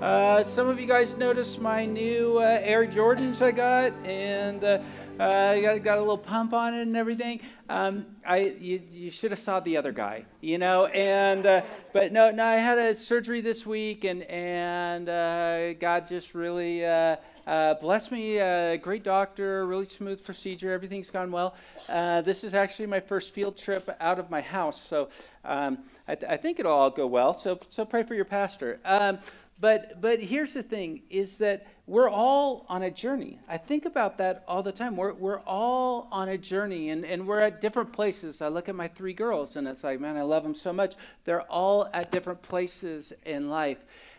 Uh, some of you guys noticed my new uh, Air Jordans I got, and uh, I got, got a little pump on it and everything. Um, I you, you should have saw the other guy, you know. And uh, but no, no, I had a surgery this week, and and uh, God just really. Uh, uh, bless me, uh, great doctor, really smooth procedure, everything's gone well. Uh, this is actually my first field trip out of my house, so um, I, th- I, think it'll all go well. So, so pray for your pastor. Um, but, but here's the thing: is that we're all on a journey. I think about that all the time. We're, we're all on a journey, and, and we're at different places. I look at my three girls, and it's like, man, I love them so much. They're all at different places in life.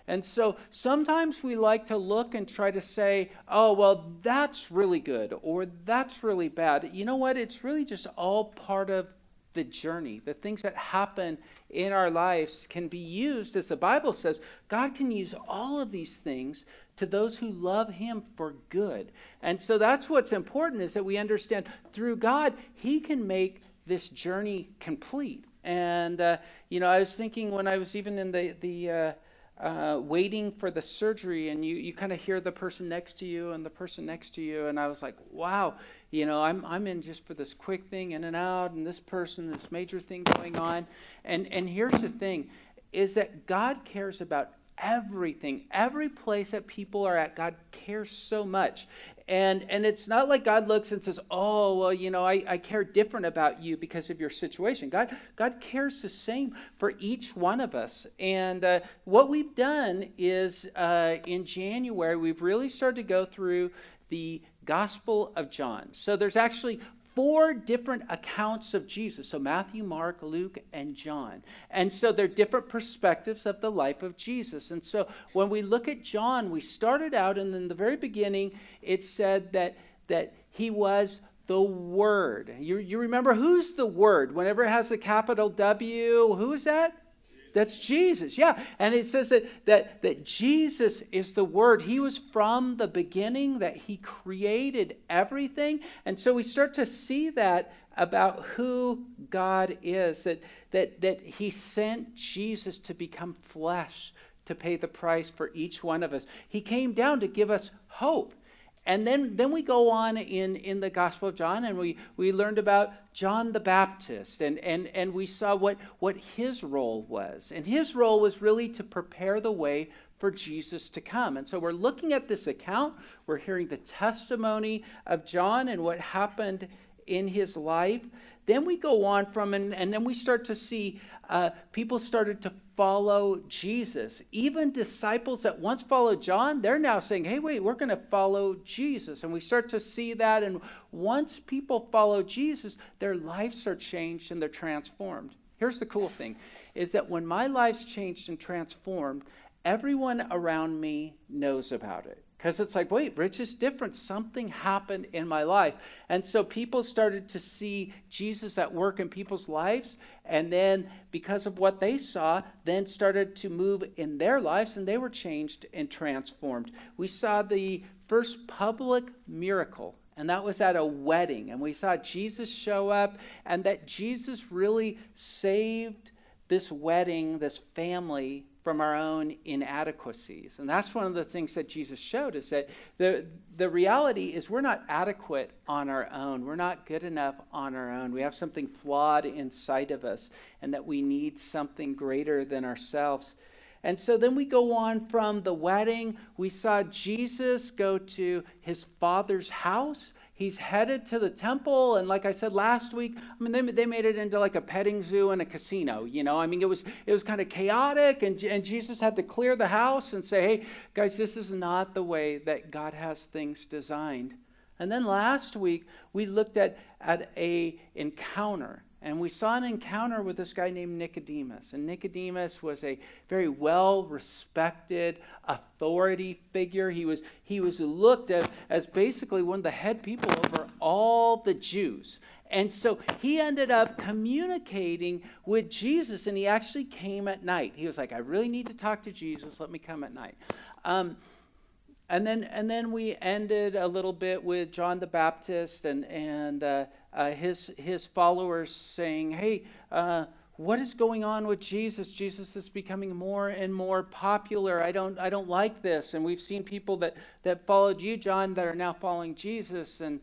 And so sometimes we like to look and try to say, oh, well, that's really good or that's really bad. You know what? It's really just all part of the journey. The things that happen in our lives can be used, as the Bible says, God can use all of these things to those who love him for good. And so that's what's important is that we understand through God, he can make this journey complete. And, uh, you know, I was thinking when I was even in the, the, uh, uh, waiting for the surgery and you, you kind of hear the person next to you and the person next to you and i was like wow you know I'm, I'm in just for this quick thing in and out and this person this major thing going on. And and here's the thing is that god cares about everything every place that people are at god cares so much. And and it's not like god looks and says oh well you know i, I care different about you because of your situation. God god cares the same for each one of us. And uh, what we've done is uh, in january we've really started to go through the gospel of john. So there's actually four different accounts of Jesus. So Matthew, Mark, Luke, and John. And so they're different perspectives of the life of Jesus. And so when we look at John, we started out, and in the very beginning, it said that, that he was the Word. You, you remember who's the Word? Whenever it has a capital W, who is that? That's Jesus, yeah. And it says that, that, that Jesus is the Word. He was from the beginning, that He created everything. And so we start to see that about who God is, that, that, that He sent Jesus to become flesh to pay the price for each one of us. He came down to give us hope. And then, then we go on in, in the Gospel of John and we, we learned about John the Baptist and, and, and we saw what, what his role was. And his role was really to prepare the way for Jesus to come. And so we're looking at this account, we're hearing the testimony of John and what happened in his life. Then we go on from, and, and then we start to see uh, people started to follow Jesus. Even disciples that once followed John, they're now saying, hey, wait, we're going to follow Jesus. And we start to see that. And once people follow Jesus, their lives are changed and they're transformed. Here's the cool thing is that when my life's changed and transformed, everyone around me knows about it. Because it's like, wait, Rich is different. Something happened in my life. And so people started to see Jesus at work in people's lives. And then, because of what they saw, then started to move in their lives and they were changed and transformed. We saw the first public miracle and that was at a wedding. And we saw Jesus show up, and that Jesus really saved this wedding, this family from our own inadequacies. And that's one of the things that Jesus showed is that the, the reality is we're not adequate on our own. We're not good enough on our own. We have something flawed inside of us, and that we need something greater than ourselves. And so then we go on from the wedding. We saw Jesus go to his father's house he's headed to the temple and like i said last week i mean they, they made it into like a petting zoo and a casino you know? I mean it was it was kind of chaotic and, and jesus had to clear the house and say hey guys this is not the way that god has things designed. And then last week we looked at at a encounter and we saw an encounter with this guy named Nicodemus. And Nicodemus was a very well respected authority figure. He was, he was looked at as basically one of the head people over all the Jews. And so he ended up communicating with Jesus, and he actually came at night. He was like, I really need to talk to Jesus. Let me come at night. Um, and then, and then we ended a little bit with John the Baptist and, and uh, uh, his, his followers saying, Hey, uh, what is going on with Jesus? Jesus is becoming more and more popular. I don't, I don't like this. And we've seen people that, that followed you, John, that are now following Jesus. And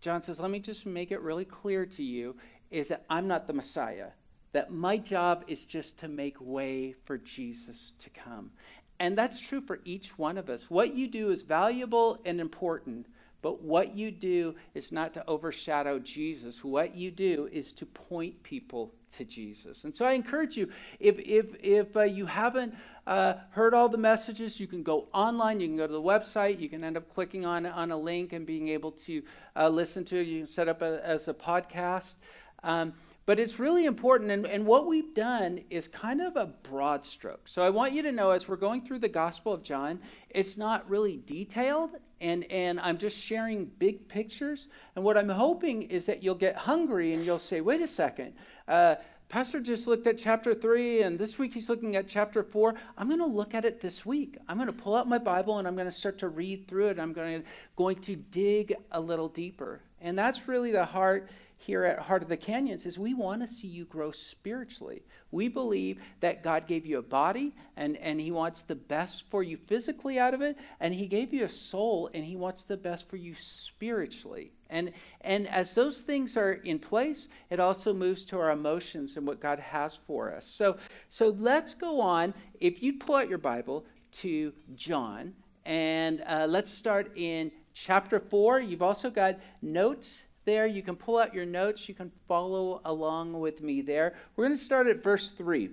John says, let me just make it really clear to you is that I'm not the Messiah. That my job is just to make way for Jesus to come. And that's true for each one of us. What you do is valuable and important, but what you do is not to overshadow Jesus. What you do is to point people to Jesus. And so I encourage you, if, if, if uh, you haven't uh, heard all the messages, you can go online, you can go to the website, you can end up clicking on, on a link and being able to uh, listen to it. You can set up a, as a podcast. Um, but it's really important. And, and what we've done is kind of a broad stroke. So I want you to know as we're going through the Gospel of John, it's not really detailed. And, and I'm just sharing big pictures. And what I'm hoping is that you'll get hungry and you'll say, wait a second. Uh, Pastor just looked at chapter three, and this week he's looking at chapter four. I'm going to look at it this week. I'm going to pull out my Bible and I'm going to start to read through it. I'm going to, going to dig a little deeper. And that's really the heart here at Heart of the Canyons is we want to see you grow spiritually. We believe that God gave you a body and, and He wants the best for you physically out of it, and He gave you a soul and He wants the best for you spiritually. And, and as those things are in place, it also moves to our emotions and what God has for us. So, so let's go on. If you pull out your Bible to John, and uh, let's start in chapter 4. You've also got notes there. You can pull out your notes. You can follow along with me there. We're going to start at verse 3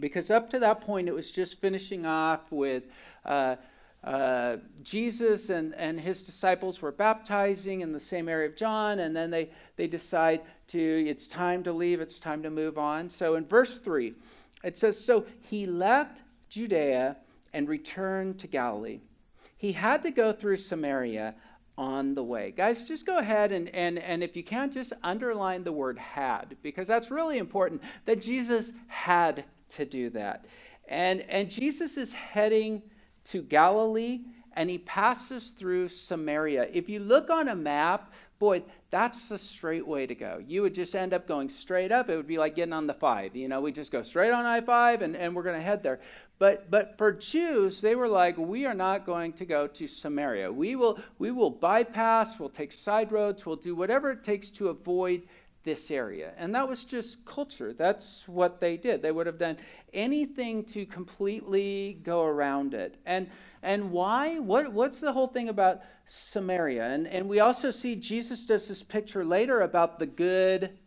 because up to that point it was just finishing off with uh, uh, Jesus and, and his disciples were baptizing in the same area of John, and then they, they decide to, it's time to leave, it's time to move on. So in verse 3, it says, So he left Judea and returned to Galilee. He had to go through Samaria on the way. Guys, just go ahead and, and, and if you can, just underline the word had, because that's really important that Jesus had to do that. And, and Jesus is heading to Galilee and he passes through Samaria. If you look on a map, boy, that's the straight way to go. You would just end up going straight up. It would be like getting on the five. You know, we just go straight on I 5 and, and we're going to head there. But, but for Jews, they were like, we are not going to go to Samaria. We will, we will bypass, we'll take side roads, we'll do whatever it takes to avoid this area. And that was just culture. That's what they did. They would have done anything to completely go around it. And and why? What what's the whole thing about Samaria? And and we also see Jesus does this picture later about the good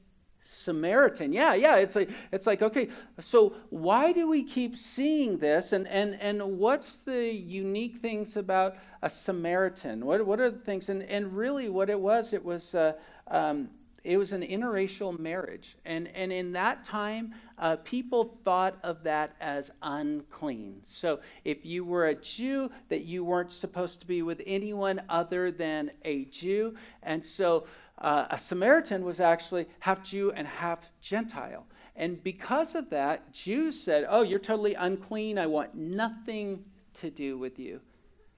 Samaritan. Yeah, yeah, it's like it's like okay, so why do we keep seeing this and and and what's the unique things about a Samaritan? What what are the things and and really what it was it was uh, um, it was an interracial marriage. And, and in that time, uh, people thought of that as unclean. So if you were a Jew, that you weren't supposed to be with anyone other than a Jew. And so uh, a Samaritan was actually half Jew and half Gentile. And because of that, Jews said, Oh, you're totally unclean. I want nothing to do with you.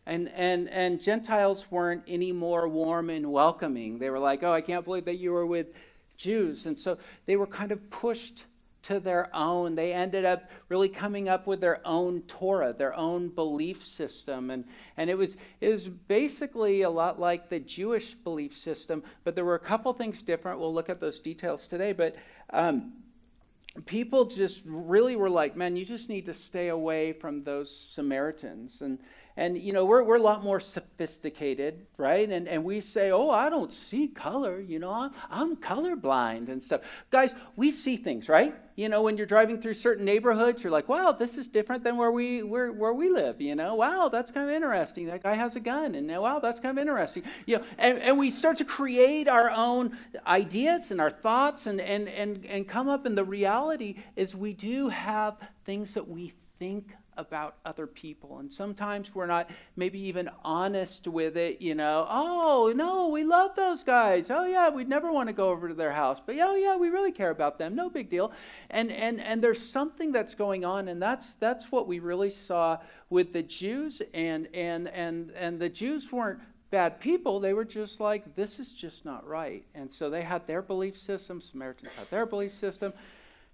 And, and, and Gentiles weren't any more warm and welcoming. They were like, oh, I can't believe that you were with Jews. And so they were kind of pushed to their own. They ended up really coming up with their own Torah, their own belief system. And, and it, was, it was basically a lot like the Jewish belief system, but there were a couple things different. We'll look at those details today. But um, people just really were like, man, you just need to stay away from those Samaritans. And and, you know, we're, we're a lot more sophisticated, right? And, and we say, oh, I don't see color, you know, I'm, I'm colorblind and stuff. Guys, we see things, right? You know, when you're driving through certain neighborhoods, you're like, wow, this is different than where we, where, where we live, you know? Wow, that's kind of interesting. That guy has a gun, and wow, that's kind of interesting. You know, and, and we start to create our own ideas and our thoughts and, and, and, and come up, and the reality is we do have things that we think about other people. And sometimes we're not maybe even honest with it, you know. Oh, no, we love those guys. Oh, yeah, we'd never want to go over to their house. But oh, yeah, we really care about them. No big deal. And and and there's something that's going on and that's that's what we really saw with the Jews and and and and the Jews weren't bad people. They were just like this is just not right. And so they had their belief system, Samaritans had their belief system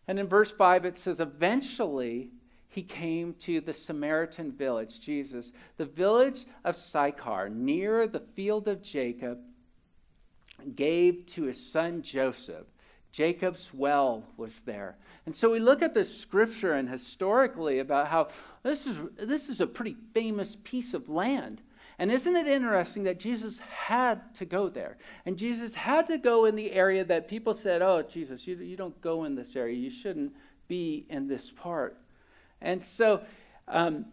And in verse 5, it says, Eventually, he came to the Samaritan village, Jesus, the village of Sychar, near the field of Jacob, gave to his son Joseph. Jacob's well was there. And so we look at this scripture and historically about how this is, this is a pretty famous piece of land. And isn't it interesting that Jesus had to go there? And Jesus had to go in the area that people said, oh, Jesus, you, you don't go in this area. You shouldn't be in this part. And so um,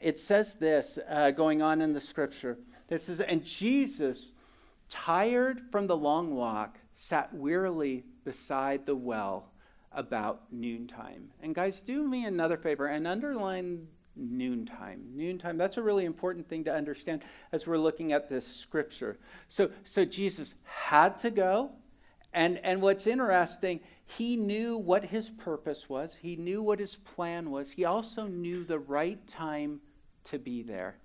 it says this uh, going on in the scripture. It says, And Jesus, tired from the long walk, sat wearily beside the well about noontime. And guys, do me another favor and underline noontime. Noontime, that's a really important thing to understand as we're looking at this scripture. So, so Jesus had to go. And, and what's interesting he knew what his purpose was, he knew what his plan was. He also knew the right time to be there.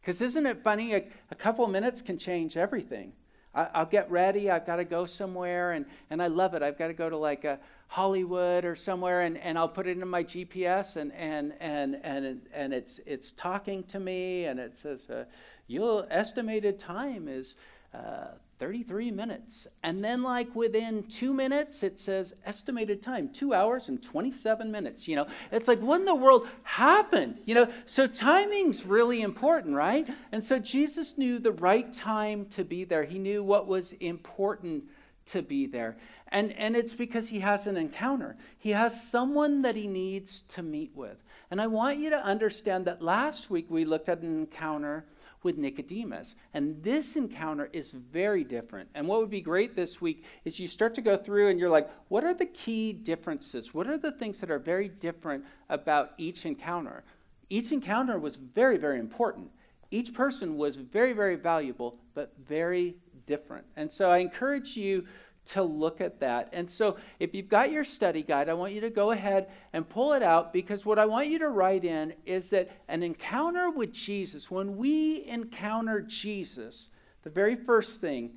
Because isn't it funny? A, a couple minutes can change everything. I, will get ready. I've got to go somewhere, and, and I love it. I've got to go to like a Hollywood or somewhere, and, and I'll put it in my GPS, and and and and and it's it's talking to me, and it says uh, your estimated time is uh, 33 minutes. And then, like within two minutes, it says estimated time, two hours and 27 minutes. You know, it's like, what in the world happened? You know, so timing's really important, right? And so Jesus knew the right time to be there, he knew what was important to be there. And, and it's because he has an encounter. He has someone that he needs to meet with. And I want you to understand that last week we looked at an encounter with Nicodemus. And this encounter is very different. And what would be great this week is you start to go through and you're like, what are the key differences? What are the things that are very different about each encounter? Each encounter was very, very important. Each person was very, very valuable, but very different. And so I encourage you to look at that. And so, if you've got your study guide, I want you to go ahead and pull it out because what I want you to write in is that an encounter with Jesus, when we encounter Jesus, the very first thing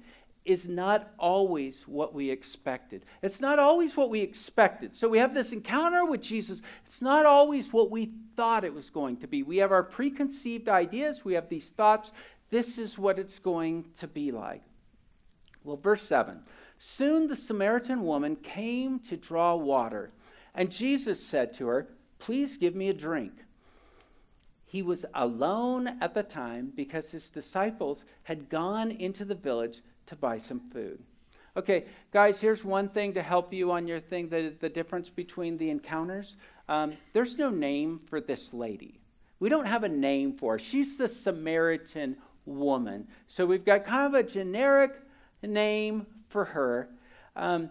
is not always what we expected. It's not always what we expected. So we have this encounter with Jesus. It's not always what we thought it was going to be. We have our preconceived ideas, we have these thoughts. This is what it's going to be like. Well, verse 7 Soon the Samaritan woman came to draw water, and Jesus said to her, Please give me a drink. He was alone at the time because his disciples had gone into the village to buy some food. Okay, guys, here's one thing to help you on your thing the, the difference between the encounters. Um, there's no name for this lady. We don't have a name for her. She's the Samaritan woman. So we've got kind of a generic name for her. Um,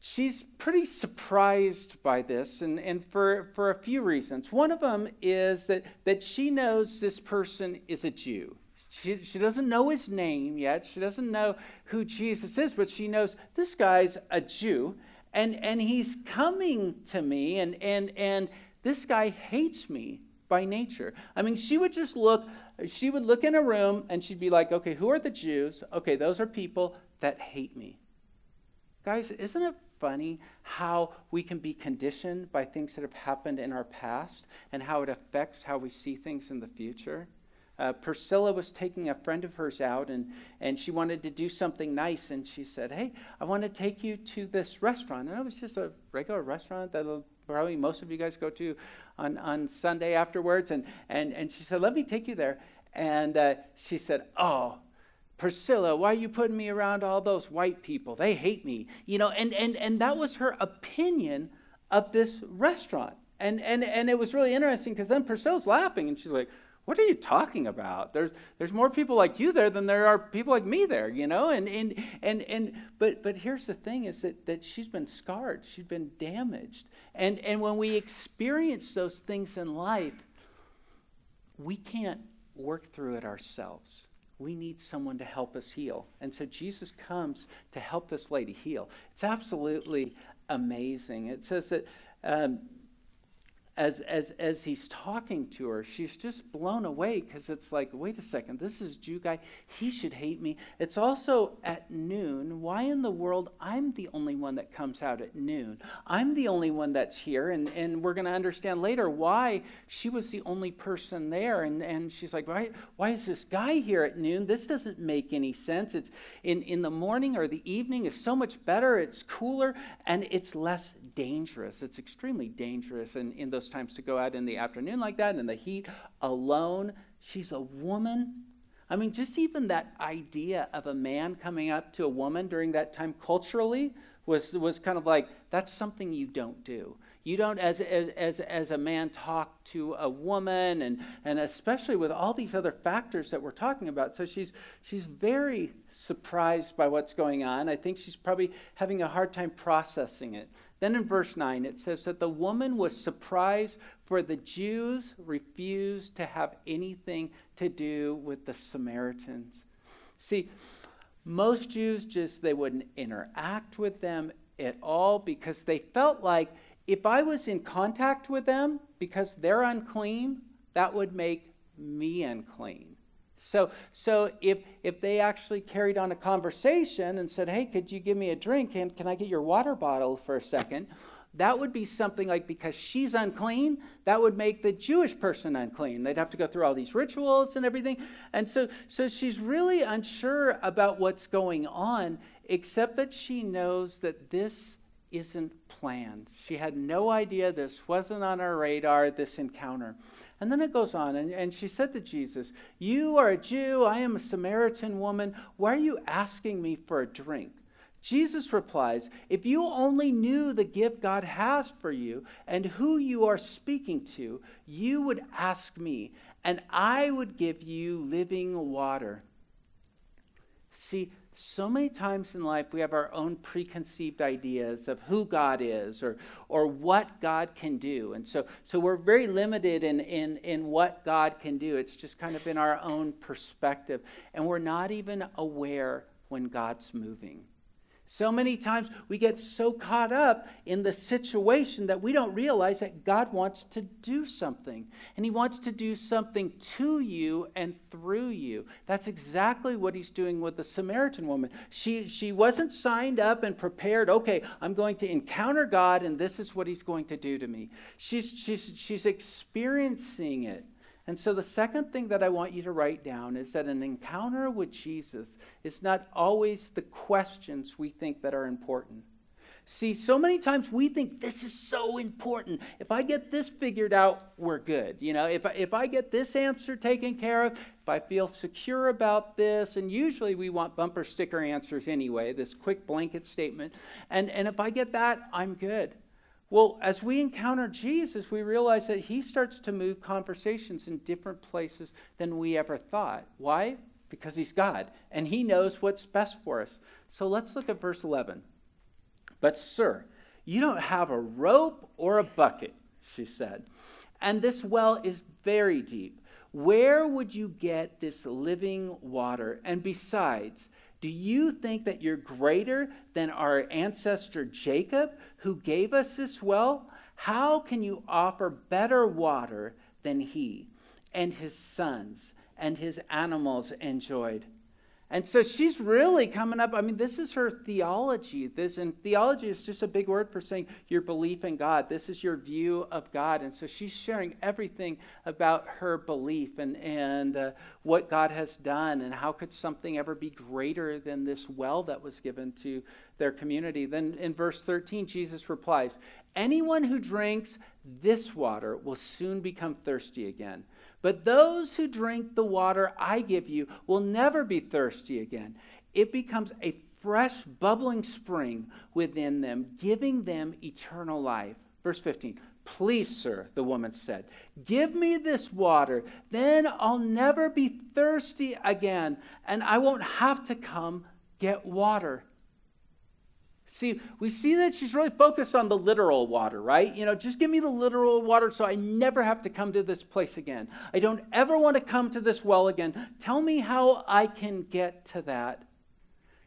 she's pretty surprised by this, and, and for, for a few reasons. One of them is that, that she knows this person is a Jew. She, she doesn't know his name yet. She doesn't know who Jesus is, but she knows this guy's a Jew, and, and he's coming to me, and, and, and this guy hates me by nature. I mean, she would just look, she would look in a room and she'd be like, okay, who are the Jews? Okay, those are people that hate me. Guys, isn't it funny how we can be conditioned by things that have happened in our past and how it affects how we see things in the future? Uh, Priscilla was taking a friend of hers out and, and she wanted to do something nice. And she said, Hey, I want to take you to this restaurant. And it was just a regular restaurant that probably most of you guys go to on, on Sunday afterwards. And, and, and she said, Let me take you there. And uh, she said, Oh, Priscilla, why are you putting me around all those white people? They hate me. You know, and, and, and that was her opinion of this restaurant. And, and, and it was really interesting because then Priscilla's laughing and she's like, what are you talking about? There's, there's more people like you there than there are people like me there, you know? And, and, and, and, but, but here's the thing is that, that she's been scarred. She's been damaged. And, and when we experience those things in life, we can't work through it ourselves. We need someone to help us heal. And so Jesus comes to help this lady heal. It's absolutely amazing. It says that um, as, as, as he's talking to her, she's just blown away because it's like, wait a second, this is Jew guy. He should hate me. It's also at noon. Why in the world? I'm the only one that comes out at noon. I'm the only one that's here. And, and we're going to understand later why she was the only person there. And, and she's like, why, why is this guy here at noon? This doesn't make any sense. It's in, in the morning or the evening is so much better. It's cooler and it's less dangerous. It's extremely dangerous in, in those times to go out in the afternoon like that in the heat alone. She's a woman. I mean, just even that idea of a man coming up to a woman during that time culturally was, was kind of like, that's something you don't do. You don't, as, as, as, as a man, talk to a woman, and, and especially with all these other factors that we're talking about. So she's, she's very surprised by what's going on. I think she's probably having a hard time processing it. Then in verse 9, it says that the woman was surprised, for the Jews refused to have anything to do with the Samaritans. See, most Jews just, they wouldn't interact with them at all because they felt like if I was in contact with them because they're unclean, that would make me unclean. So, so if, if they actually carried on a conversation and said, hey, could you give me a drink and can I get your water bottle for a second? That would be something like because she's unclean, that would make the Jewish person unclean. They'd have to go through all these rituals and everything. And so, so she's really unsure about what's going on, except that she knows that this isn't planned. She had no idea this wasn't on her radar, this encounter. And then it goes on, and, and she said to Jesus, You are a Jew, I am a Samaritan woman. Why are you asking me for a drink? Jesus replies, If you only knew the gift God has for you and who you are speaking to, you would ask me, and I would give you living water. See, so many times in life we have our own preconceived ideas of who God is or, or what God can do. And so, so we're very limited in, in, in what God can do. It's just kind of in our own perspective. And we're not even aware when God's moving. So many times we get so caught up in the situation that we don't realize that God wants to do something. And He wants to do something to you and through you. That's exactly what He's doing with the Samaritan woman. She, she wasn't signed up and prepared, okay, I'm going to encounter God and this is what He's going to do to me. She's, she's, she's experiencing it. And so, the second thing that I want you to write down is that an encounter with Jesus is not always the questions we think that are important. See, so many times we think this is so important. If I get this figured out, we're good. You know, if I, if I get this answer taken care of, if I feel secure about this, and usually we want bumper sticker answers anyway, this quick blanket statement, and, and if I get that, I'm good. Well, as we encounter Jesus, we realize that he starts to move conversations in different places than we ever thought. Why? Because he's God and he knows what's best for us. So let's look at verse 11. But, sir, you don't have a rope or a bucket, she said, and this well is very deep. Where would you get this living water? And besides, do you think that you're greater than our ancestor Jacob, who gave us this well? How can you offer better water than he and his sons and his animals enjoyed? And so she's really coming up. I mean, this is her theology. This and theology is just a big word for saying your belief in God. This is your view of God. And so she's sharing everything about her belief and and uh, what God has done and how could something ever be greater than this well that was given to their community. Then in verse 13, Jesus replies, "Anyone who drinks this water will soon become thirsty again." But those who drink the water I give you will never be thirsty again. It becomes a fresh, bubbling spring within them, giving them eternal life. Verse 15. Please, sir, the woman said, give me this water. Then I'll never be thirsty again, and I won't have to come get water. See, we see that she's really focused on the literal water, right? You know, just give me the literal water so I never have to come to this place again. I don't ever want to come to this well again. Tell me how I can get to that.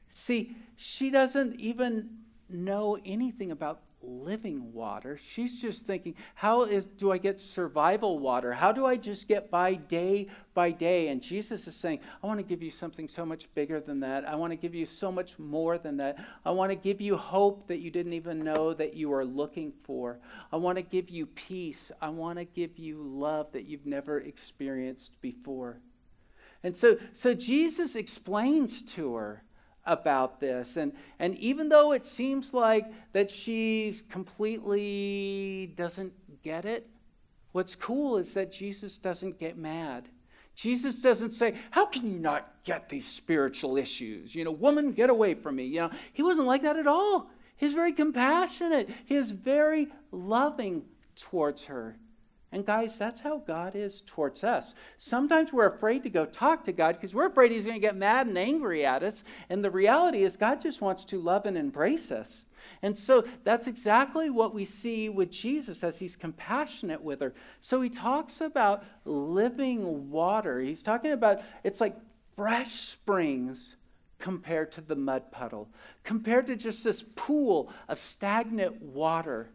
See, she doesn't even know anything about living water. She's just thinking, how is, do I get survival water? How do I just get by day by day? And Jesus is saying, I want to give you something so much bigger than that. I want to give you so much more than that. I want to give you hope that you didn't even know that you are looking for. I want to give you peace. I want to give you love that you've never experienced before. And so, so Jesus explains to her about this. And, and even though it seems like that she completely doesn't get it, what's cool is that Jesus doesn't get mad. Jesus doesn't say, How can you not get these spiritual issues? You know, woman, get away from me. You know, he wasn't like that at all. He's very compassionate, he is very loving towards her. And guys, that's how God is towards us. Sometimes we're afraid to go talk to God because we're afraid He's going to get mad and angry at us. And the reality is, God just wants to love and embrace us. And so that's exactly what we see with Jesus as he's compassionate with her. So he talks about living water. He's talking about it's like fresh springs compared to the mud puddle, compared to just this pool of stagnant water,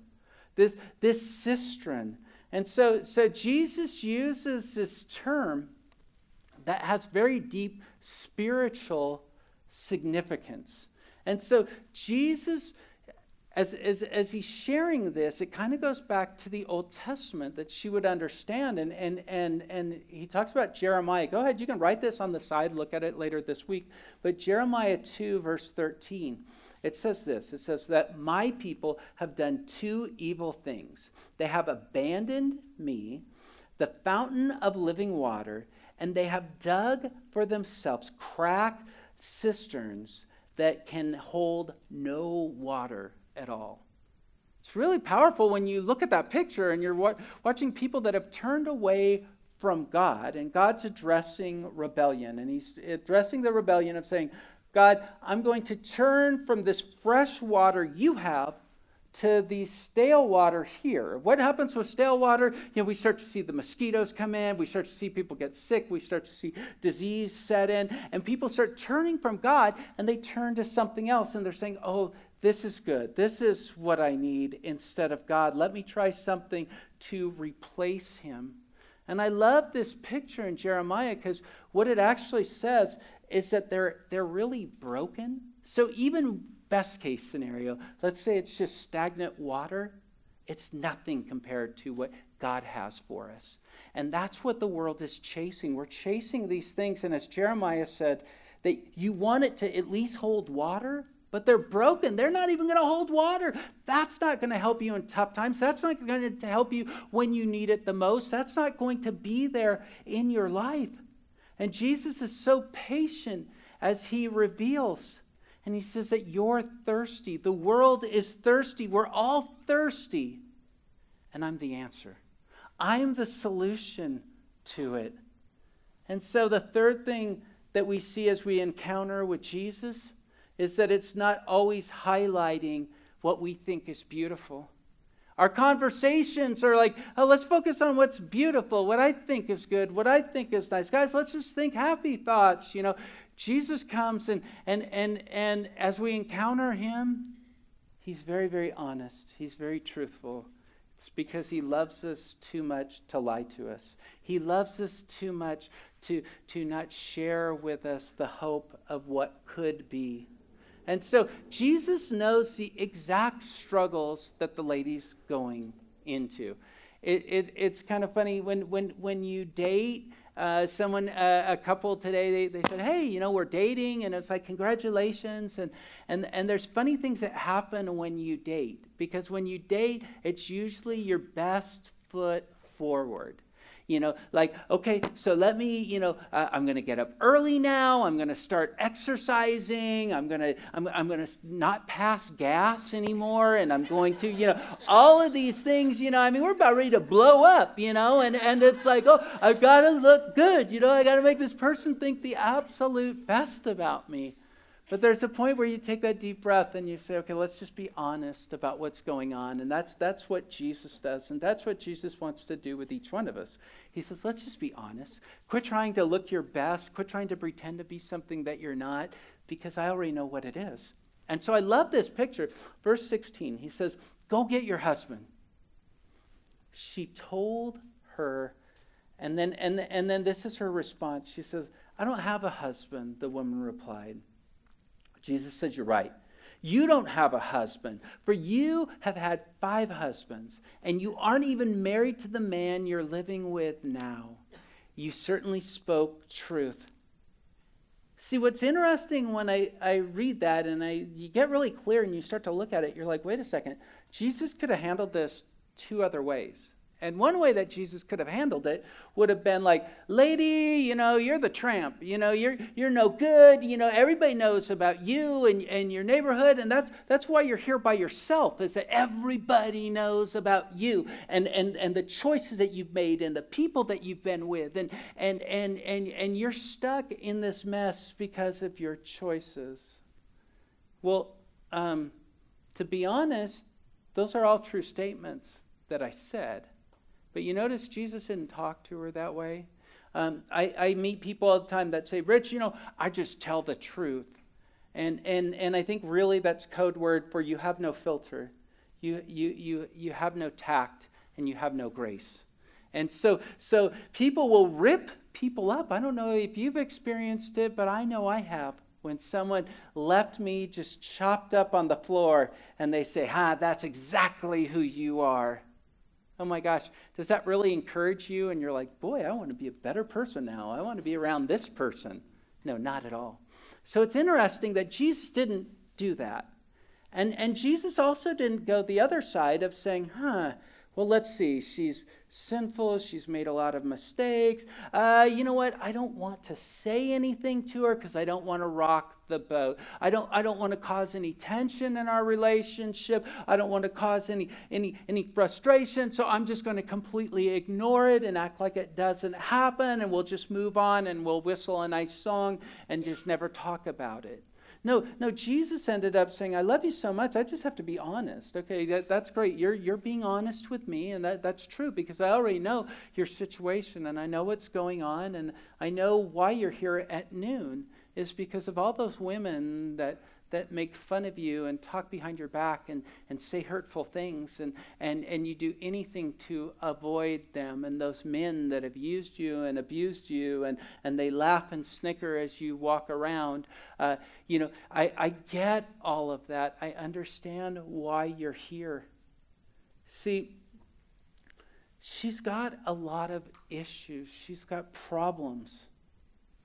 this, this cistern and so, so Jesus uses this term that has very deep spiritual significance. And so Jesus, as, as, as he's sharing this, it kind of goes back to the Old Testament that she would understand. And, and, and, and he talks about Jeremiah. Go ahead, you can write this on the side, look at it later this week. But Jeremiah 2, verse 13. It says this it says that my people have done two evil things. They have abandoned me, the fountain of living water, and they have dug for themselves crack cisterns that can hold no water at all. It's really powerful when you look at that picture and you're wa- watching people that have turned away from God, and God's addressing rebellion. And He's addressing the rebellion of saying, God, I'm going to turn from this fresh water you have to the stale water here. What happens with stale water? You know, we start to see the mosquitoes come in, we start to see people get sick, we start to see disease set in, and people start turning from God and they turn to something else and they're saying, "Oh, this is good. This is what I need instead of God. Let me try something to replace him." And I love this picture in Jeremiah because what it actually says is that they're, they're really broken. So, even best case scenario, let's say it's just stagnant water, it's nothing compared to what God has for us. And that's what the world is chasing. We're chasing these things. And as Jeremiah said, that you want it to at least hold water, but they're broken. They're not even going to hold water. That's not going to help you in tough times. That's not going to help you when you need it the most. That's not going to be there in your life. And Jesus is so patient as he reveals. And he says that you're thirsty. The world is thirsty. We're all thirsty. And I'm the answer. I'm the solution to it. And so the third thing that we see as we encounter with Jesus is that it's not always highlighting what we think is beautiful. Our conversations are like, oh, let's focus on what's beautiful, what I think is good, what I think is nice. Guys, let's just think happy thoughts. You know, Jesus comes and and and and as we encounter him, he's very, very honest. He's very truthful. It's because he loves us too much to lie to us. He loves us too much to, to not share with us the hope of what could be and so Jesus knows the exact struggles that the lady's going into. It, it, it's kind of funny when, when, when you date uh, someone, uh, a couple today, they, they said, hey, you know, we're dating, and it's like, congratulations. And, and, and there's funny things that happen when you date, because when you date, it's usually your best foot forward you know like okay so let me you know uh, i'm going to get up early now i'm going to start exercising i'm going to I'm, I'm going to not pass gas anymore and i'm going to you know all of these things you know i mean we're about ready to blow up you know and and it's like oh i've got to look good you know i got to make this person think the absolute best about me but there's a point where you take that deep breath and you say, okay, let's just be honest about what's going on. And that's, that's what Jesus does. And that's what Jesus wants to do with each one of us. He says, let's just be honest. Quit trying to look your best. Quit trying to pretend to be something that you're not, because I already know what it is. And so I love this picture. Verse 16, he says, Go get your husband. She told her, and then, and, and then this is her response. She says, I don't have a husband, the woman replied. Jesus said, You're right. You don't have a husband, for you have had five husbands, and you aren't even married to the man you're living with now. You certainly spoke truth. See, what's interesting when I, I read that and I, you get really clear and you start to look at it, you're like, wait a second. Jesus could have handled this two other ways. And one way that Jesus could have handled it would have been like, lady, you know, you're the tramp. You know, you're, you're no good. You know, everybody knows about you and, and your neighborhood. And that's, that's why you're here by yourself, is that everybody knows about you and, and, and the choices that you've made and the people that you've been with. And, and, and, and, and you're stuck in this mess because of your choices. Well, um, to be honest, those are all true statements that I said. But you notice Jesus didn't talk to her that way. Um, I, I meet people all the time that say, Rich, you know, I just tell the truth. And, and, and I think really that's code word for you have no filter. You, you, you, you have no tact and you have no grace. And so, so people will rip people up. I don't know if you've experienced it, but I know I have. When someone left me just chopped up on the floor and they say, Ha, that's exactly who you are oh my gosh, does that really encourage you? And you're like, boy, I want to be a better person now. I want to be around this person. No, not at all. So it's interesting that Jesus didn't do that. And, and Jesus also didn't go the other side of saying, huh, well, let's see. She's sinful. She's made a lot of mistakes. Uh, you know what? I don't want to say anything to her because I don't want to rock the boat. I don't. I don't want to cause any tension in our relationship. I don't want to cause any any any frustration. So I'm just going to completely ignore it and act like it doesn't happen, and we'll just move on and we'll whistle a nice song and just never talk about it. No, no, Jesus ended up saying, I love you so much, I just have to be honest. Okay, that, that's great. You're, you're being honest with me, and that, that's true because I already know your situation and I know what's going on, and I know why you're here at noon is because of all those women that that make fun of you and talk behind your back and, and say hurtful things. And, and, and you do anything to avoid them. And those men that have used you and abused you and, and they laugh and snicker as you walk around uh, you know I, I get all of that. I understand why you're here. See she's got a lot of issues. She's got problems.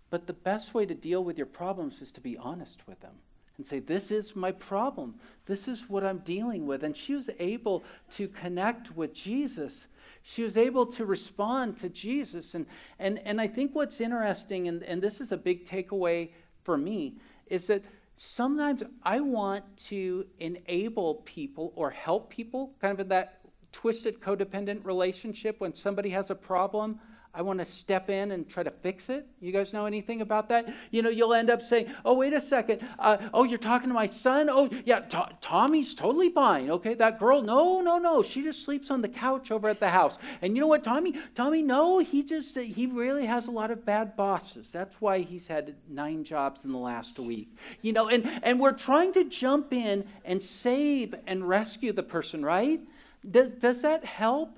But the best way to deal with your problems is to be honest with them and say, This is my problem. This is what I'm dealing with. And she was able to connect with Jesus. She was able to respond to Jesus. And, and, and I think what's interesting, and, and this is a big takeaway for me, is that sometimes I want to enable people or help people, kind of in that twisted codependent relationship when somebody has a problem. I want to step in and try to fix it. You guys know anything about that? You know, you'll end up saying, oh, wait a second. Uh, oh, you're talking to my son? Oh, yeah, to- Tommy's totally fine. Okay, that girl, no, no, no. She just sleeps on the couch over at the house. And you know what, Tommy? Tommy, no, he just, he really has a lot of bad bosses. That's why he's had nine jobs in the last week. You know, and, and we're trying to jump in and save and rescue the person, right? Does, does that help?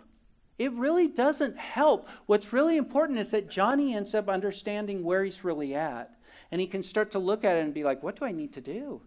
It really doesn't help. What's really important is that Johnny ends up understanding where he's really at. And he can start to look at it and be like, what do I need to do?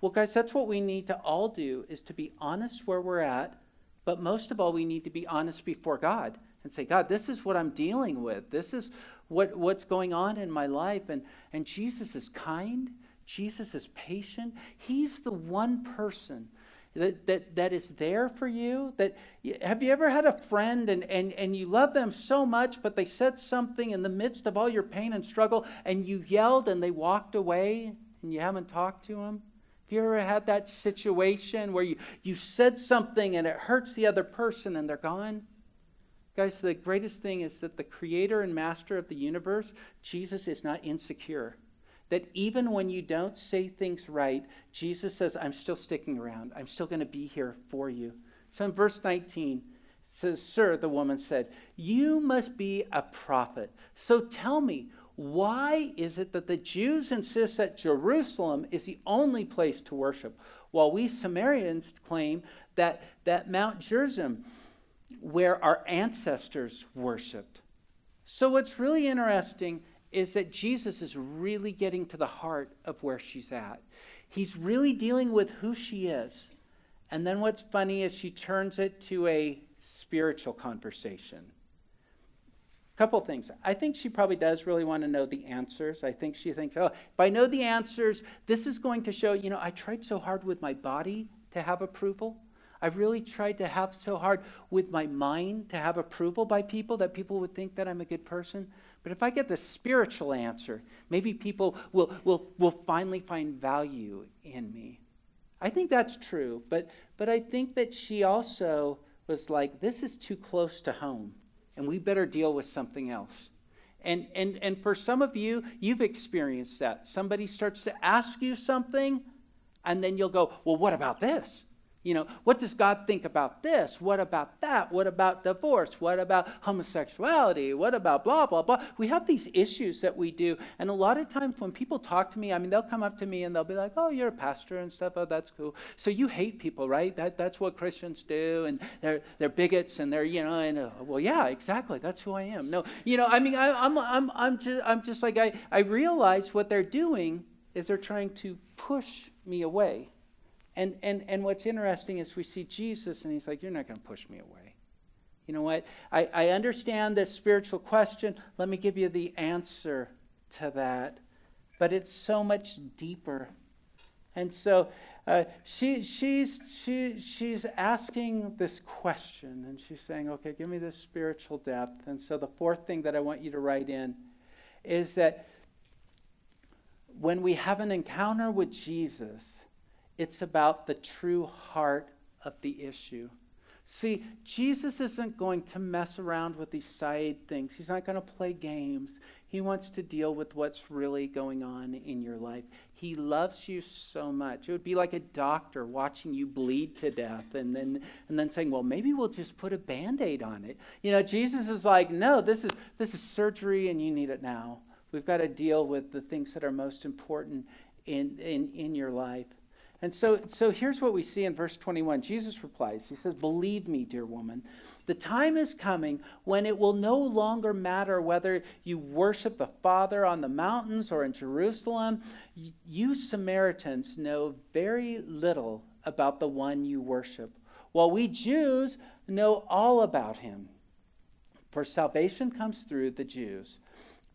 Well, guys, that's what we need to all do is to be honest where we're at, but most of all, we need to be honest before God and say, God, this is what I'm dealing with. This is what, what's going on in my life. And, and Jesus is kind. Jesus is patient. He's the one person that, that, that is there for you? That have you ever had a friend and, and, and you love them so much, but they said something in the midst of all your pain and struggle, and you yelled and they walked away and you haven't talked to them? Have you ever had that situation where you, you said something and it hurts the other person and they're gone? Guys, the greatest thing is that the creator and master of the universe, Jesus, is not insecure that even when you don't say things right, Jesus says, I'm still sticking around. I'm still going to be here for you. So in verse 19, it says, Sir, the woman said, You must be a prophet. So tell me, why is it that the Jews insist that Jerusalem is the only place to worship, while we Samaritans claim that, that Mount Gerizim where our ancestors worshiped. So, what's really interesting is that Jesus is really getting to the heart of where she's at. He's really dealing with who she is. And then what's funny is she turns it to a spiritual conversation. Couple things. I think she probably does really want to know the answers. I think she thinks, oh, if I know the answers, this is going to show, you know, I tried so hard with my body to have approval. I've really tried to have so hard with my mind to have approval by people that people would think that I'm a good person. But if I get the spiritual answer, maybe people will, will, will finally find value in me. I think that's true, but, but I think that she also was like, this is too close to home, and we better deal with something else. And, and, and for some of you, you've experienced that. Somebody starts to ask you something, and then you'll go, well, what about this? You know, what does God think about this? What about that? What about divorce? What about homosexuality? What about blah, blah, blah? We have these issues that we do. And a lot of times when people talk to me, I mean, they'll come up to me and they'll be like, oh, you're a pastor and stuff. Oh, that's cool. So you hate people, right? That, that's what Christians do. And they're, they're bigots and they're, you know, and, uh, well, yeah, exactly. That's who I am. No, you know, I mean, I, I'm, I'm, I'm, just, I'm just like, I, I realize what they're doing is they're trying to push me away and, and, and what's interesting is we see Jesus, and he's like, You're not going to push me away. You know what? I, I understand this spiritual question. Let me give you the answer to that. But it's so much deeper. And so uh, she, she's, she, she's asking this question, and she's saying, Okay, give me this spiritual depth. And so the fourth thing that I want you to write in is that when we have an encounter with Jesus, it's about the true heart of the issue. See, Jesus isn't going to mess around with these side things. He's not going to play games. He wants to deal with what's really going on in your life. He loves you so much. It would be like a doctor watching you bleed to death and then and then saying, "Well, maybe we'll just put a band-aid on it." You know, Jesus is like, "No, this is this is surgery and you need it now. We've got to deal with the things that are most important in in in your life." And so, so here's what we see in verse 21. Jesus replies, He says, Believe me, dear woman, the time is coming when it will no longer matter whether you worship the Father on the mountains or in Jerusalem. You Samaritans know very little about the one you worship, while we Jews know all about him. For salvation comes through the Jews.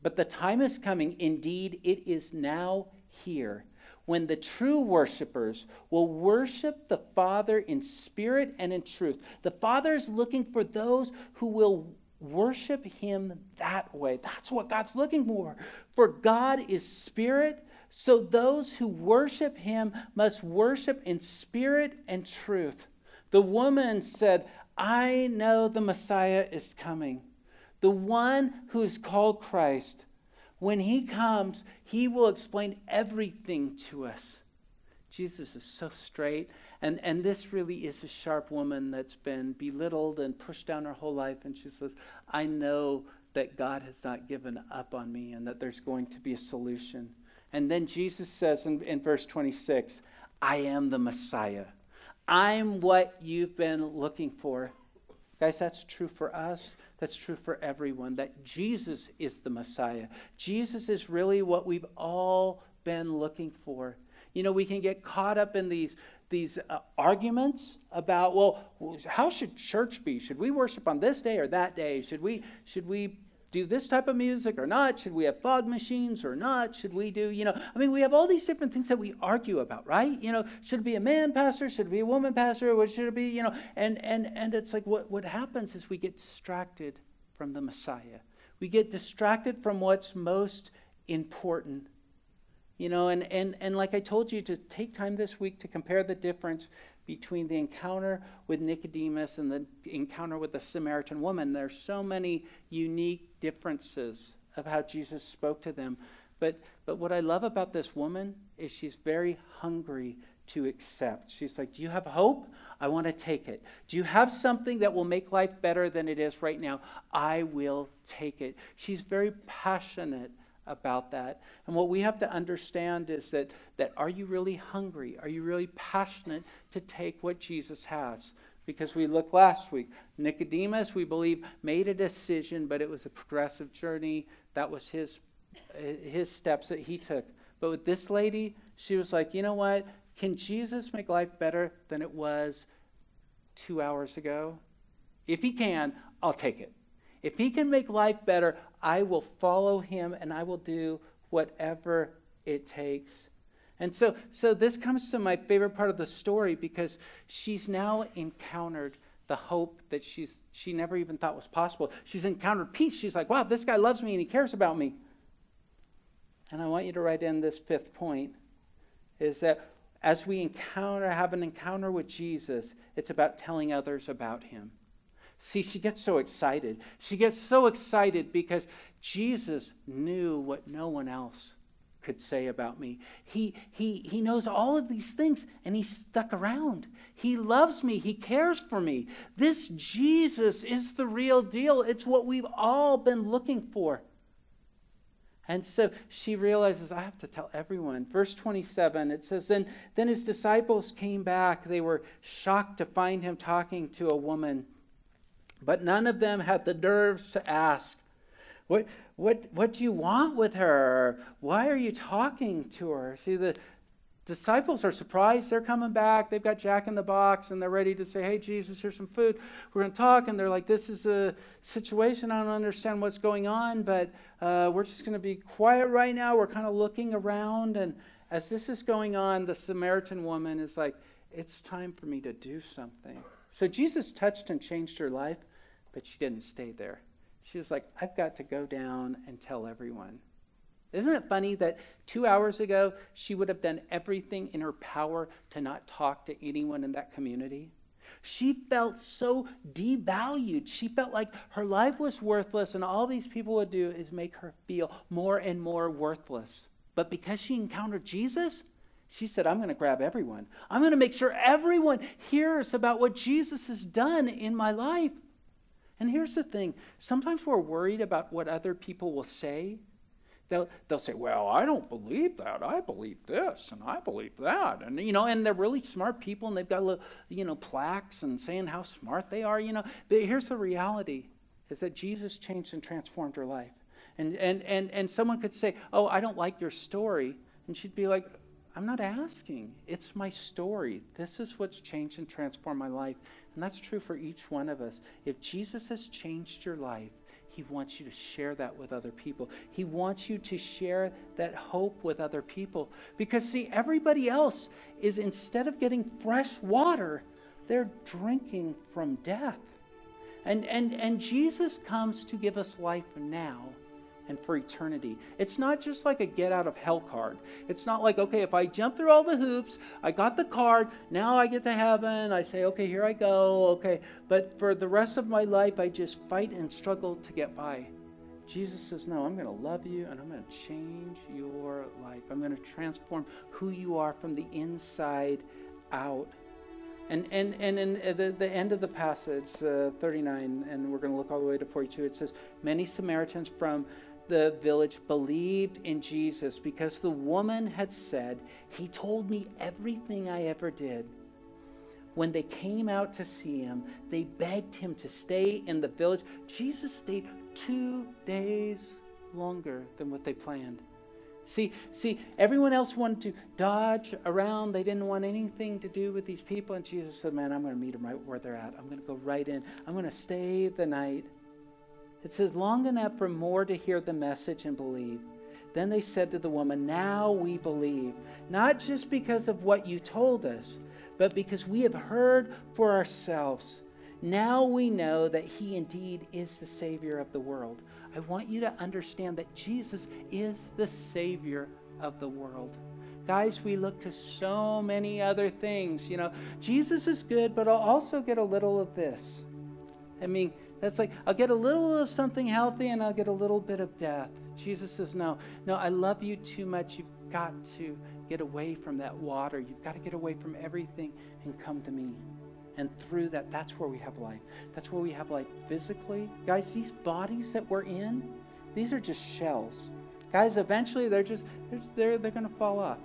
But the time is coming, indeed, it is now here when the true worshipers will worship the Father in spirit and in truth. The Father is looking for those who will worship Him that way. That's what God's looking for. For God is spirit, so those who worship Him must worship in spirit and truth. The woman said, I know the Messiah is coming, the one who is called Christ. When he comes, he will explain everything to us. Jesus is so straight. And, and this really is a sharp woman that's been belittled and pushed down her whole life. And she says, I know that God has not given up on me and that there's going to be a solution. And then Jesus says in, in verse 26, I am the Messiah. I'm what you've been looking for. Guys, that's true for us. That's true for everyone. That Jesus is the Messiah. Jesus is really what we've all been looking for. You know, we can get caught up in these, these uh, arguments about, well, how should church be? Should we worship on this day or that day? Should we, should we do this type of music or not? Should we have fog machines or not? Should we do, you know, I mean, we have all these different things that we argue about, right? You know, should it be a man pastor? Should it be a woman pastor? What should it be, you know? And, and, and it's like what, what happens is we get distracted from the Messiah. We get distracted from what's most important. You know, and, and, and like I told you, to take time this week to compare the difference between the encounter with Nicodemus and the encounter with the Samaritan woman. There's so many unique differences of how Jesus spoke to them. But, but what I love about this woman is she's very hungry to accept. She's like, Do you have hope? I want to take it. Do you have something that will make life better than it is right now? I will take it. She's very passionate about that. And what we have to understand is that, that are you really hungry? Are you really passionate to take what Jesus has? Because we looked last week, Nicodemus, we believe, made a decision, but it was a progressive journey. That was his, his steps that he took. But with this lady, she was like, you know what? Can Jesus make life better than it was two hours ago? If he can, I'll take it. If he can make life better, I will follow him and I will do whatever it takes. And so, so this comes to my favorite part of the story because she's now encountered the hope that she's, she never even thought was possible. She's encountered peace. She's like, wow, this guy loves me and he cares about me. And I want you to write in this fifth point is that as we encounter, have an encounter with Jesus, it's about telling others about him. See, she gets so excited. She gets so excited because Jesus knew what no one else could say about me. He, he, he knows all of these things and he stuck around. He loves me. He cares for me. This Jesus is the real deal. It's what we've all been looking for. And so she realizes, I have to tell everyone. Verse 27, it says, then, then his disciples came back. They were shocked to find him talking to a woman. But none of them had the nerves to ask, what, what, what do you want with her? Why are you talking to her? See, the disciples are surprised. They're coming back. They've got Jack in the box and they're ready to say, Hey, Jesus, here's some food. We're going to talk. And they're like, This is a situation. I don't understand what's going on, but uh, we're just going to be quiet right now. We're kind of looking around. And as this is going on, the Samaritan woman is like, It's time for me to do something. So Jesus touched and changed her life, but she didn't stay there. She was like, I've got to go down and tell everyone. Isn't it funny that two hours ago she would have done everything in her power to not talk to anyone in that community? She felt so devalued. She felt like her life was worthless, and all these people would do is make her feel more and more worthless. But because she encountered Jesus, she said, I'm going to grab everyone. I'm going to make sure everyone hears about what Jesus has done in my life. And here's the thing sometimes we're worried about what other people will say. They'll, they'll say, Well, I don't believe that. I believe this and I believe that. And, you know, and they're really smart people and they've got, little, you know, plaques and saying how smart they are, you know. But here's the reality is that Jesus changed and transformed her life. And, and, and, and someone could say, Oh, I don't like your story. And she'd be like, I'm not asking. It's my story. This is what's changed and transformed my life. And that's true for each one of us. If Jesus has changed your life, he wants you to share that with other people. He wants you to share that hope with other people. Because, see, everybody else is, instead of getting fresh water, they're drinking from death. And, and, and Jesus comes to give us life now and for eternity. It's not just like a get out of hell card. It's not like, okay, if I jump through all the hoops, I got the card, now I get to heaven, I say, okay, here I go, okay. But for the rest of my life, I just fight and struggle to get by. Jesus says, No, I'm going to love you and I'm going to change your life. I'm going to transform who you are from the inside out. And, and, and in the, the end of the passage, uh, 39, and we're going to look all the way to 42, it says, Many Samaritans from the village believed in Jesus because the woman had said, He told me everything I ever did. When they came out to see him, they begged him to stay in the village. Jesus stayed two days longer than what they planned. See, see, everyone else wanted to dodge around. They didn't want anything to do with these people. And Jesus said, Man, I'm going to meet them right where they're at. I'm going to go right in. I'm going to stay the night. It says, long enough for more to hear the message and believe. Then they said to the woman, Now we believe, not just because of what you told us, but because we have heard for ourselves. Now we know that He indeed is the Savior of the world. I want you to understand that Jesus is the Savior of the world. Guys, we look to so many other things. You know, Jesus is good, but I'll also get a little of this. I mean, that's like, I'll get a little of something healthy and I'll get a little bit of death. Jesus says, No, no, I love you too much. You've got to get away from that water. You've got to get away from everything and come to me. And through that, that's where we have life. That's where we have life physically. Guys, these bodies that we're in, these are just shells. Guys, eventually they're just they're they're, they're going to fall off.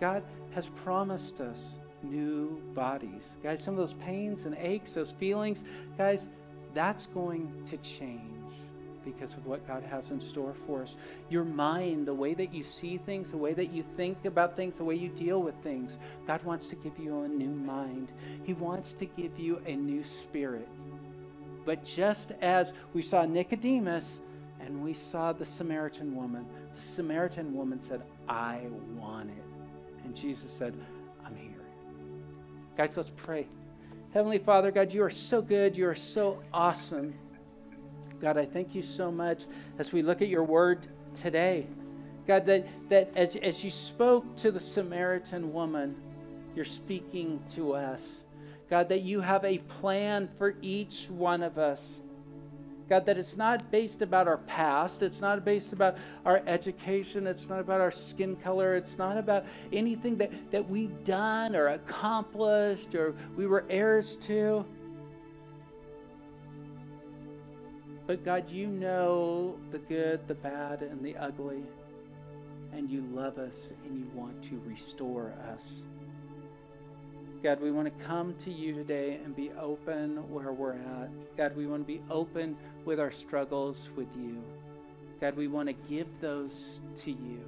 God has promised us new bodies. Guys, some of those pains and aches, those feelings, guys, that's going to change because of what God has in store for us. Your mind, the way that you see things, the way that you think about things, the way you deal with things, God wants to give you a new mind. He wants to give you a new spirit. But just as we saw Nicodemus and we saw the Samaritan woman, the Samaritan woman said, I want it. And Jesus said, I'm here. Guys, let's pray. Heavenly Father, God, you are so good. You are so awesome. God, I thank you so much as we look at your word today. God, that, that as, as you spoke to the Samaritan woman, you're speaking to us. God, that you have a plan for each one of us. God, that it's not based about our past. It's not based about our education. It's not about our skin color. It's not about anything that, that we've done or accomplished or we were heirs to. But God, you know the good, the bad, and the ugly. And you love us and you want to restore us. God, we want to come to you today and be open where we're at. God, we want to be open with our struggles with you. God, we want to give those to you.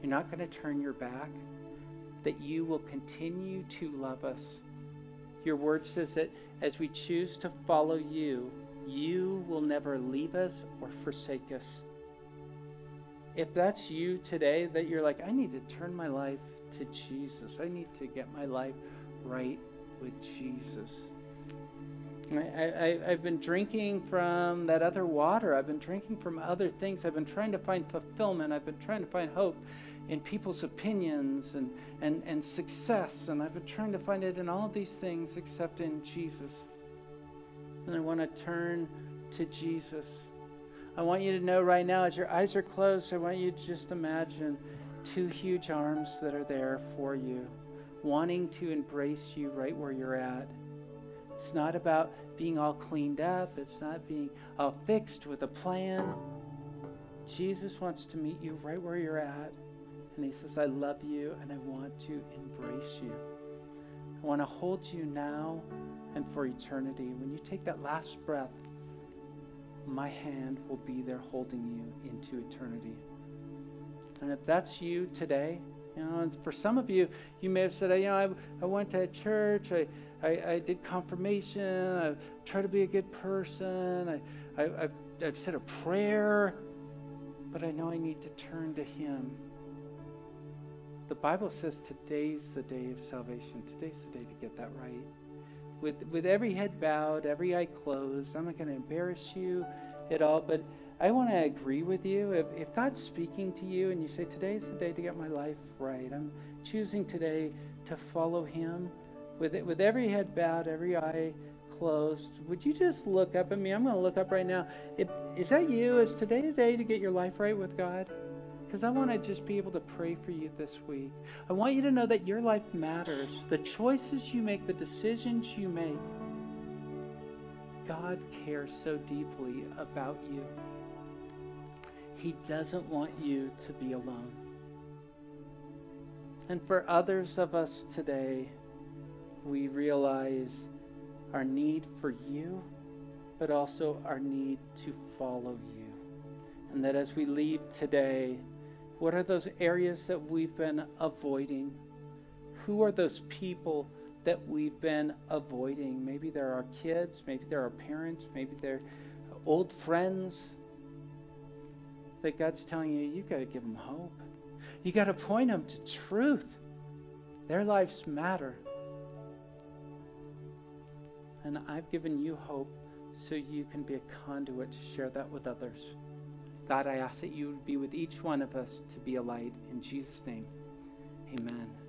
You're not going to turn your back, that you will continue to love us. Your word says that as we choose to follow you, you will never leave us or forsake us. If that's you today, that you're like, I need to turn my life to Jesus, I need to get my life right with Jesus. I, have been drinking from that other water. I've been drinking from other things. I've been trying to find fulfillment. I've been trying to find hope in people's opinions and, and, and success. And I've been trying to find it in all these things except in Jesus. And I want to turn to Jesus. I want you to know right now, as your eyes are closed, I want you to just imagine two huge arms that are there for you, wanting to embrace you right where you're at. It's not about being all cleaned up, it's not being all fixed with a plan. Jesus wants to meet you right where you're at. And he says, I love you and I want to embrace you. I want to hold you now and for eternity. When you take that last breath, my hand will be there holding you into eternity. And if that's you today, you know, and for some of you, you may have said, you know, I, I went to church, I, I, I did confirmation, I tried to be a good person, I, I, I've, I've said a prayer, but I know I need to turn to Him. The Bible says today's the day of salvation. Today's the day to get that right with, with every head bowed, every eye closed. I'm not going to embarrass you at all, but I want to agree with you. If, if God's speaking to you and you say, Today's the day to get my life right, I'm choosing today to follow Him, with, with every head bowed, every eye closed, would you just look up at me? I'm going to look up right now. Is that you? Is today the day to get your life right with God? because I want to just be able to pray for you this week. I want you to know that your life matters. The choices you make, the decisions you make, God cares so deeply about you. He doesn't want you to be alone. And for others of us today, we realize our need for you, but also our need to follow you. And that as we leave today, what are those areas that we've been avoiding? Who are those people that we've been avoiding? Maybe they're our kids, maybe they're our parents, maybe they're old friends. That God's telling you, you got to give them hope. You got to point them to truth. Their lives matter. And I've given you hope so you can be a conduit to share that with others. God, I ask that you would be with each one of us to be a light. In Jesus' name, amen.